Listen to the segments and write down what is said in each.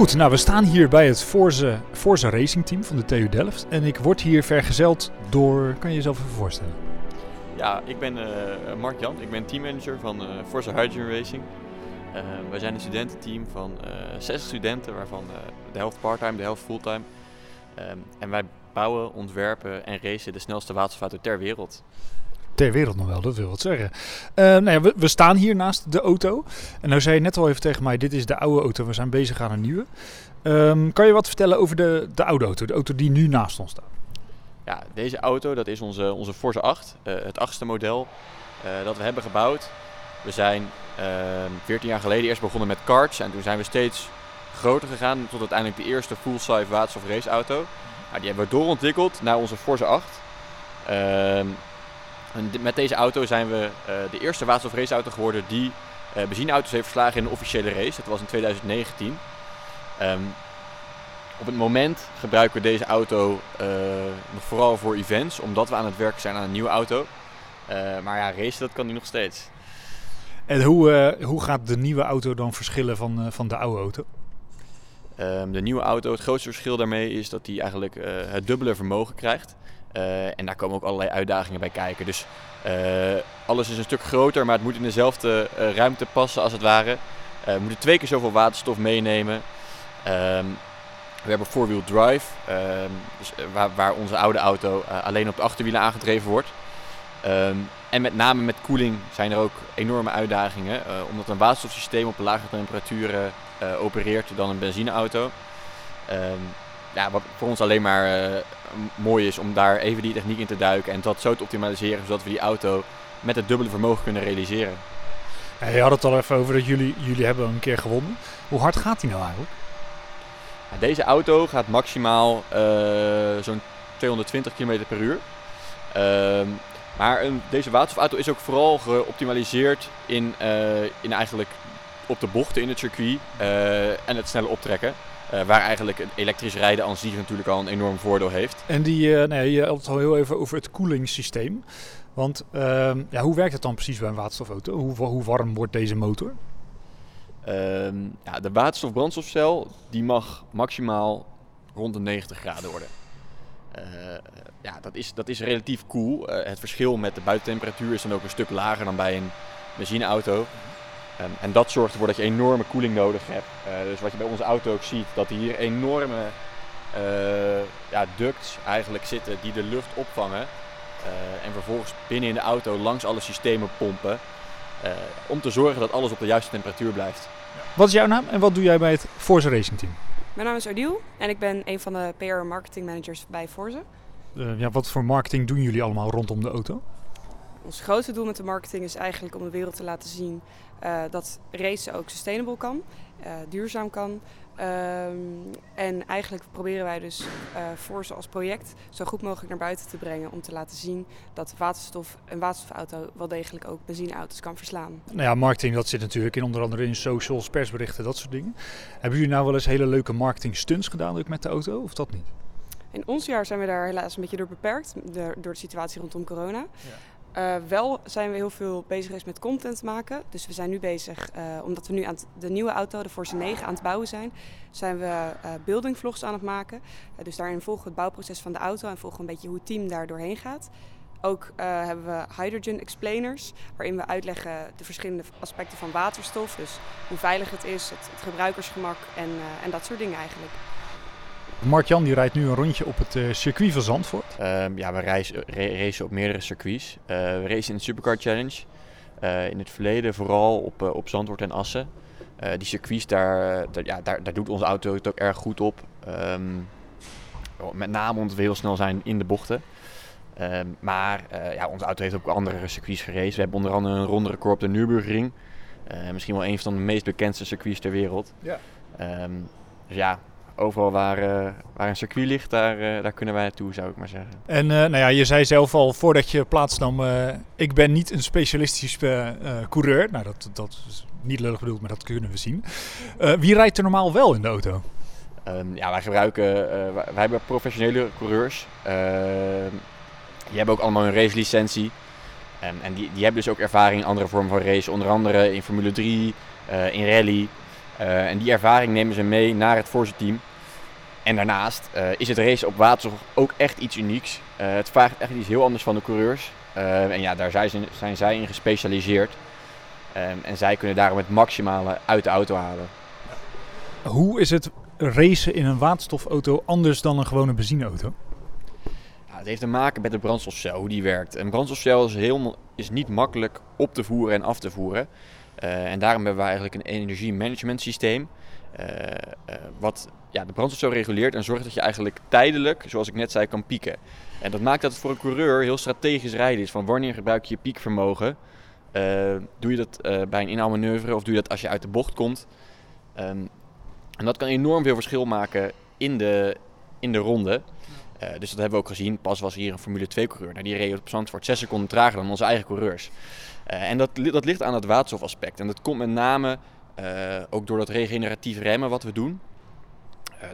Goed, nou we staan hier bij het Forza, Racing Team van de TU Delft. En ik word hier vergezeld door, kan je jezelf even voorstellen? Ja, ik ben uh, Mark Jan. Ik ben teammanager van uh, Forza Hydrogen Racing. Uh, wij zijn een studententeam van 60 studenten, waarvan de helft parttime, de helft fulltime. Um, en wij bouwen, ontwerpen en racen de snelste waterstofauto ter wereld. Ter wereld nog wel, dat wil wat zeggen. Uh, nou ja, we, we, staan hier naast de auto. En nou zei je net al even tegen mij, dit is de oude auto, we zijn bezig aan een nieuwe. Um, kan je wat vertellen over de, de oude auto, de auto die nu naast ons staat? Ja, deze auto, dat is onze, onze Forza 8, uh, het achtste model uh, dat we hebben gebouwd. We zijn 14 jaar geleden eerst begonnen met karts en toen zijn we steeds groter gegaan tot uiteindelijk de eerste full-size waterstof raceauto. Nou, die hebben we doorontwikkeld naar onze Forza 8. Uh, en met deze auto zijn we uh, de eerste waterstof raceauto geworden die uh, benzineauto's heeft verslagen in een officiële race. Dat was in 2019. Um, op het moment gebruiken we deze auto uh, nog vooral voor events, omdat we aan het werken zijn aan een nieuwe auto. maar ja, racen dat kan nu nog steeds. En hoe, hoe gaat de nieuwe auto dan verschillen van, van de oude auto? Um, de nieuwe auto, het grootste verschil daarmee is dat die eigenlijk het dubbele vermogen krijgt. Uh, en daar komen ook allerlei uitdagingen bij kijken. Dus uh, alles is een stuk groter, maar het moet in dezelfde ruimte passen als het ware. we moeten twee keer zoveel waterstof meenemen. Um, we hebben four-wheel drive, um, dus, waar, waar, onze oude auto alleen op de achterwielen aangedreven wordt. en met name met koeling zijn er ook enorme uitdagingen, omdat een waterstofsysteem op lagere temperaturen opereert dan een benzineauto. Ja, wat voor ons alleen maar mooi is om daar even die techniek in te duiken en dat zo te optimaliseren zodat we die auto met het dubbele vermogen kunnen realiseren. Ja, je had het al even over dat jullie, jullie hebben een keer gewonnen. Hoe hard gaat die nou eigenlijk? Deze auto gaat maximaal uh, zo'n 220 km per uur. Uh, maar een, deze waterstofauto is ook vooral geoptimaliseerd in, uh, in eigenlijk op de bochten in het circuit uh, en het snelle optrekken. Uh, waar eigenlijk elektrisch rijden aan zich natuurlijk al een enorm voordeel heeft. En die, uh, nee, je had het al heel even over het koelingssysteem. Want uh, ja, hoe werkt het dan precies bij een waterstofauto? Hoe, hoe warm wordt deze motor? Ehm, ja, de waterstof-brandstofcel die mag maximaal rond de 90 graden worden. Uh, ja, dat is, dat is relatief koel. Cool. het verschil met de buitentemperatuur is dan ook een stuk lager dan bij een benzineauto. Um, en dat zorgt ervoor dat je enorme koeling nodig hebt. Uh, dus wat je bij onze auto ook ziet, dat hier enorme uh, ja, ducts eigenlijk zitten die de lucht opvangen. Uh, en vervolgens binnen in de auto langs alle systemen pompen. om te zorgen dat alles op de juiste temperatuur blijft. Wat is jouw naam en wat doe jij bij het Forza Racing Team? Mijn naam is Odile en ik ben een van de PR marketing managers bij Forza. ja, wat voor marketing doen jullie allemaal rondom de auto? Ons grootste doel met de marketing is eigenlijk om de wereld te laten zien uh, dat racen ook sustainable kan, uh, duurzaam kan. Um, en eigenlijk proberen wij dus uh, voor ze als project zo goed mogelijk naar buiten te brengen om te laten zien dat waterstof, een waterstofauto wel degelijk ook benzineauto's kan verslaan. Nou ja, marketing dat zit natuurlijk in onder andere in socials, persberichten, dat soort dingen. Hebben jullie nou wel eens hele leuke marketing stunts gedaan ook met de auto of dat niet? In ons jaar zijn we daar helaas een beetje door beperkt, door de situatie rondom corona. Uh, wel zijn we heel veel bezig met content maken. Dus we zijn nu bezig, uh, omdat we nu aan de nieuwe auto, de Force 9, aan het bouwen zijn, zijn we uh, building vlogs aan het maken. dus daarin volgen we het bouwproces van de auto en volgen een beetje hoe het team daar doorheen gaat. Ook hebben we hydrogen explainers, waarin we uitleggen de verschillende aspecten van waterstof. Dus hoe veilig het is, het, het gebruikersgemak en, en dat soort dingen eigenlijk. Mark-Jan die rijdt nu een rondje op het uh, circuit van Zandvoort. Um, ja, we reizen, racen op meerdere circuits. Uh, we racen in de Supercar Challenge. Uh, in het verleden vooral op, op Zandvoort en Assen. die circuits, daar, daar, ja, daar, daar doet onze auto het ook erg goed op. Um, met name omdat we heel snel zijn in de bochten. Um, maar ja, onze auto heeft ook andere circuits geraced. We hebben onder andere een ronde record op de Nürburgring. misschien wel een van de meest bekendste circuits ter wereld. Ja. dus ja, overal waar, uh, waar een circuit ligt, daar, uh, daar kunnen wij naartoe, zou ik maar zeggen. En uh, nou ja, je zei zelf al voordat je plaatsnam, ik ben niet een specialistisch coureur. Nou, dat, dat is niet lullig bedoeld, maar dat kunnen we zien. wie rijdt er normaal wel in de auto? Um, ja, wij gebruiken, wij, wij, hebben professionele coureurs. Ehm, die hebben ook allemaal een racelicentie. En, en die, die hebben dus ook ervaring in andere vormen van race. Onder andere in Formule 3, in rally. en die ervaring nemen ze mee naar het Forza team. En daarnaast is het race op waterstof ook echt iets unieks. het vraagt echt iets heel anders van de coureurs. en ja, daar zijn, ze, zijn zij in gespecialiseerd. en zij kunnen daarom het maximale uit de auto halen. Hoe is het racen in een waterstofauto anders dan een gewone benzineauto? Ja, het heeft te maken met de brandstofcel, hoe die werkt. Een brandstofcel is, heel, is niet makkelijk op te voeren en af te voeren. En daarom hebben we eigenlijk een energiemanagement systeem. Uh, wat ja, de brandstofcel reguleert en zorgt dat je eigenlijk tijdelijk, zoals ik net zei, kan pieken. En dat maakt dat het voor een coureur heel strategisch rijden is. Van wanneer gebruik je je piekvermogen? doe je dat bij een inhaalmanoeuvre of doe je dat als je uit de bocht komt? Um, en dat kan enorm veel verschil maken in de, in de ronde. Dus dat hebben we ook gezien. Pas was hier een Formule 2-coureur. Nou, die reed op Zandvoort 6 seconden trager dan onze eigen coureurs. En dat, dat ligt aan het waterstofaspect. En dat komt met name ook door dat regeneratief remmen wat we doen.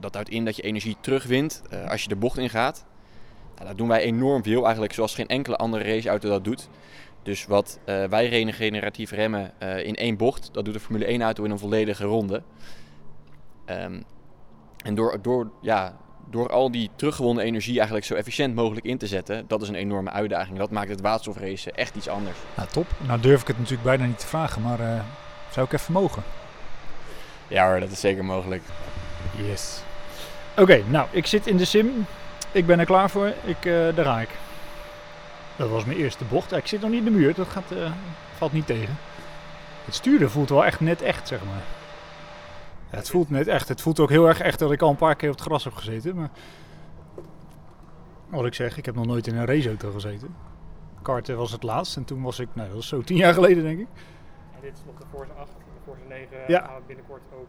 dat houdt in dat je energie terugwint als je de bocht ingaat. Nou, dat doen wij enorm veel, eigenlijk zoals geen enkele andere raceauto dat doet. Dus wat wij regeneratief remmen in één bocht, dat doet de Formule 1-auto in een volledige ronde. Um, en door, door, ja, door al die teruggewonnen energie eigenlijk zo efficiënt mogelijk in te zetten, dat is een enorme uitdaging. Dat maakt het waterstofracen echt iets anders. Nou, top. Nou durf ik het natuurlijk bijna niet te vragen, maar uh, zou ik even mogen? Ja hoor, dat is zeker mogelijk. Yes. Oké, nou, ik zit in de sim. Ik ben er klaar voor. Ik, uh, daar ga ik. Dat was mijn eerste bocht. Ik zit nog niet in de muur. Dat gaat, uh, valt niet tegen. Het sturen voelt wel echt net echt, zeg maar het voelt net echt. Het voelt ook heel erg echt dat ik al een paar keer op het gras heb gezeten. Maar wat ik zeg, ik heb nog nooit in een raceauto gezeten. Karten was het laatst en toen was ik, nou dat was zo tien jaar geleden denk ik. En dit is nog de Forza 8, de Forza 9 ja. gaan we binnenkort ook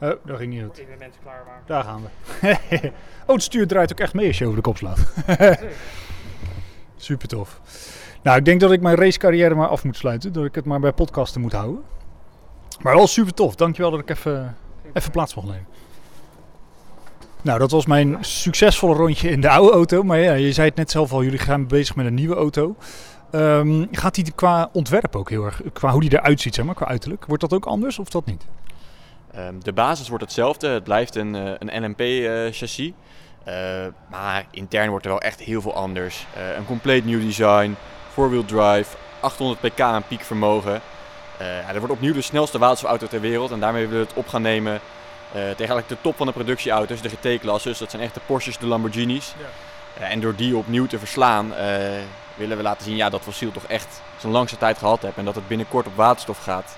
uh, oh, dat ging niet goed. mensen klaarmaken. Daar gaan we. oh, het stuur draait ook echt mee als je over de kop slaat. Super tof. Nou, ik denk dat ik mijn racecarrière maar af moet sluiten. Dat ik het maar bij podcasten moet houden. Maar wel super tof. Dankjewel dat ik even even plaats mocht nemen. Nou, dat was mijn succesvolle rondje in de oude auto. Maar ja, je zei het net zelf al, jullie gaan bezig met een nieuwe auto. Um, gaat die qua ontwerp ook heel erg, qua hoe die eruit ziet, zeg maar, qua uiterlijk, wordt dat ook anders of dat niet? Um, de basis wordt hetzelfde. Het blijft een, uh, een LMP-chassis. Uh, uh, maar intern wordt er wel echt heel veel anders. Uh, een compleet nieuw design, four-wheel drive, 800 pk aan piekvermogen. Uh, ja, er wordt opnieuw de snelste waterstofauto ter wereld en daarmee willen we het op gaan nemen uh, tegen eigenlijk de top van de productieauto's, de GT-klasses. Dat zijn echt de Porsches, de Lamborghinis. Ja. Uh, en door die opnieuw te verslaan willen we laten zien ja, dat fossiel toch echt zijn langste tijd gehad heeft en dat het binnenkort op waterstof gaat.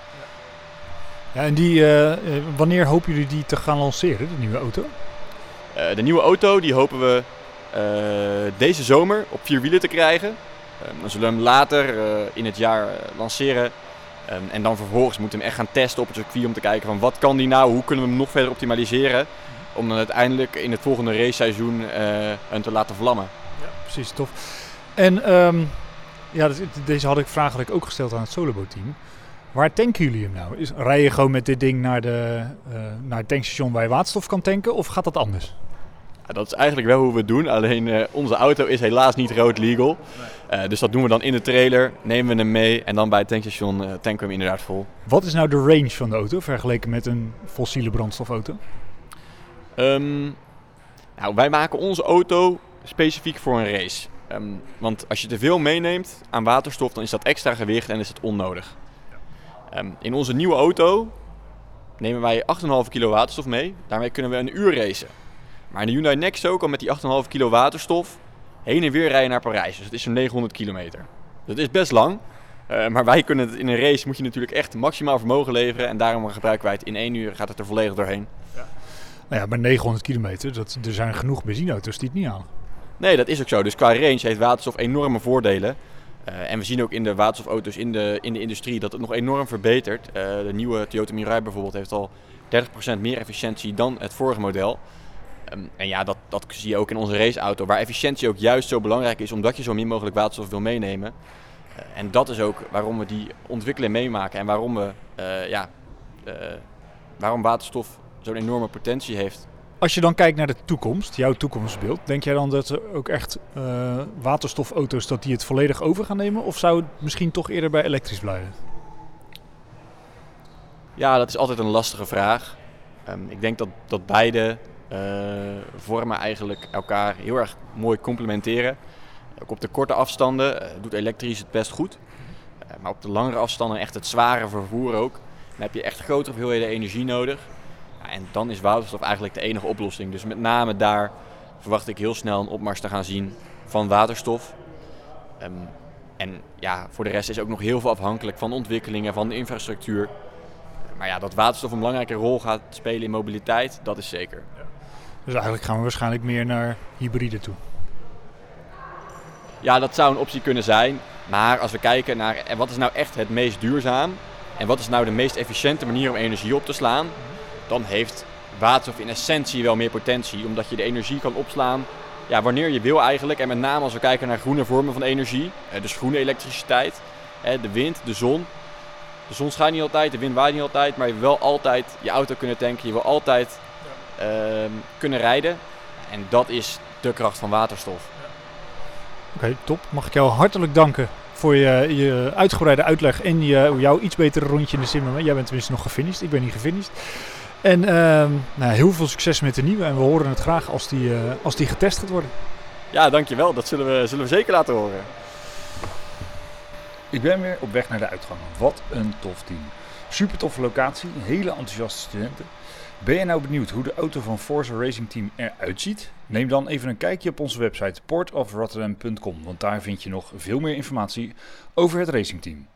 Ja, en die, wanneer hopen jullie die te gaan lanceren, de nieuwe auto? de nieuwe auto die hopen we deze zomer op vier wielen te krijgen. dan zullen we hem later in het jaar lanceren Um, en dan vervolgens moeten we hem echt gaan testen op het circuit om te kijken van wat kan die nou, hoe kunnen we hem nog verder optimaliseren. Om dan uiteindelijk in het volgende raceseizoen hem te laten vlammen. Ja, precies, tof. En um, ja, deze had ik vraag had ik ook gesteld aan het Solobo team. Waar tanken jullie hem nou? Is, rij je gewoon met dit ding naar, de, uh, naar het tankstation waar je waterstof kan tanken of gaat dat anders? dat is eigenlijk wel hoe we het doen. Alleen uh, onze auto is helaas niet road legal. Uh, dus dat doen we dan in de trailer, nemen we hem mee en dan bij het tankstation tanken we hem inderdaad vol. Wat is nou de range van de auto vergeleken met een fossiele brandstofauto? Um, nou, wij maken onze auto specifiek voor een race. Um, want als je te veel meeneemt aan waterstof, dan is dat extra gewicht en is het onnodig. Um, in onze nieuwe auto nemen wij 8,5 kilo waterstof mee. Daarmee kunnen we een uur racen. Maar in de Hyundai Nexo kan met die 8,5 kilo waterstof heen en weer rijden naar Parijs. Dus het is zo'n 900 kilometer. Dat is best lang. Uh, maar wij kunnen het in een race moet je natuurlijk echt maximaal vermogen leveren. En daarom gebruiken wij het in één uur, gaat het er volledig doorheen. Ja. Nou ja, maar 900 kilometer, dat, er zijn genoeg benzineauto's die het niet halen. Nee, dat is ook zo. Dus qua range heeft waterstof enorme voordelen. Uh, en we zien ook in de waterstofauto's in de, in de industrie dat het nog enorm verbetert. Uh, de nieuwe Toyota Mirai bijvoorbeeld heeft al 30% meer efficiëntie dan het vorige model. Um, en ja, dat, dat zie je ook in onze raceauto, waar efficiëntie ook juist zo belangrijk is, omdat je zo min mogelijk waterstof wil meenemen. Uh, en dat is ook waarom we die ontwikkeling meemaken en waarom, we, ja, waarom waterstof zo'n enorme potentie heeft. Als je dan kijkt naar de toekomst, jouw toekomstbeeld, denk jij dan dat er ook echt waterstofauto's dat die het volledig over gaan nemen? Of zou het misschien toch eerder bij elektrisch blijven? Ja, dat is altijd een lastige vraag. Ehm, ik denk dat, dat beide eh, vormen eigenlijk elkaar heel erg mooi complementeren. Ook op de korte afstanden eh, doet elektrisch het best goed. Maar op de langere afstanden, echt het zware vervoer ook, dan heb je echt grotere hoeveelheden energie nodig. En dan is waterstof eigenlijk de enige oplossing. Dus met name daar verwacht ik heel snel een opmars te gaan zien van waterstof. Ehm, en ja, voor de rest is ook nog heel veel afhankelijk van ontwikkelingen, van de infrastructuur. Maar ja, dat waterstof een belangrijke rol gaat spelen in mobiliteit, dat is zeker. Dus eigenlijk gaan we waarschijnlijk meer naar hybride toe. Ja, dat zou een optie kunnen zijn. Maar als we kijken naar en wat is nou echt het meest duurzaam en wat is nou de meest efficiënte manier om energie op te slaan, dan heeft waterstof in essentie wel meer potentie, omdat je de energie kan opslaan ja, wanneer je wil eigenlijk. En met name als we kijken naar groene vormen van energie, eh, dus groene elektriciteit, de wind, de zon. De zon schijnt niet altijd, de wind waait niet altijd, maar je wil wel altijd je auto kunnen tanken, je wil altijd ehm, kunnen rijden. En dat is de kracht van waterstof. Oké, top. Mag ik jou hartelijk danken voor je, je uitgebreide uitleg en je, jouw iets betere rondje in de sim. Jij bent tenminste nog gefinished, ik ben niet gefinished. En ehm, nou, heel veel succes met de nieuwe en we horen het graag als die, uh, als die getest gaat worden. Ja, dankjewel. Dat zullen we, zullen we zeker laten horen. Ik ben weer op weg naar de uitgang. Wat een tof team. Super toffe locatie, hele enthousiaste studenten. Ben je nou benieuwd hoe de auto van Forza Racing Team eruit ziet? Neem dan even een kijkje op onze website portofrotterdam.com, want daar vind je nog veel meer informatie over het racingteam.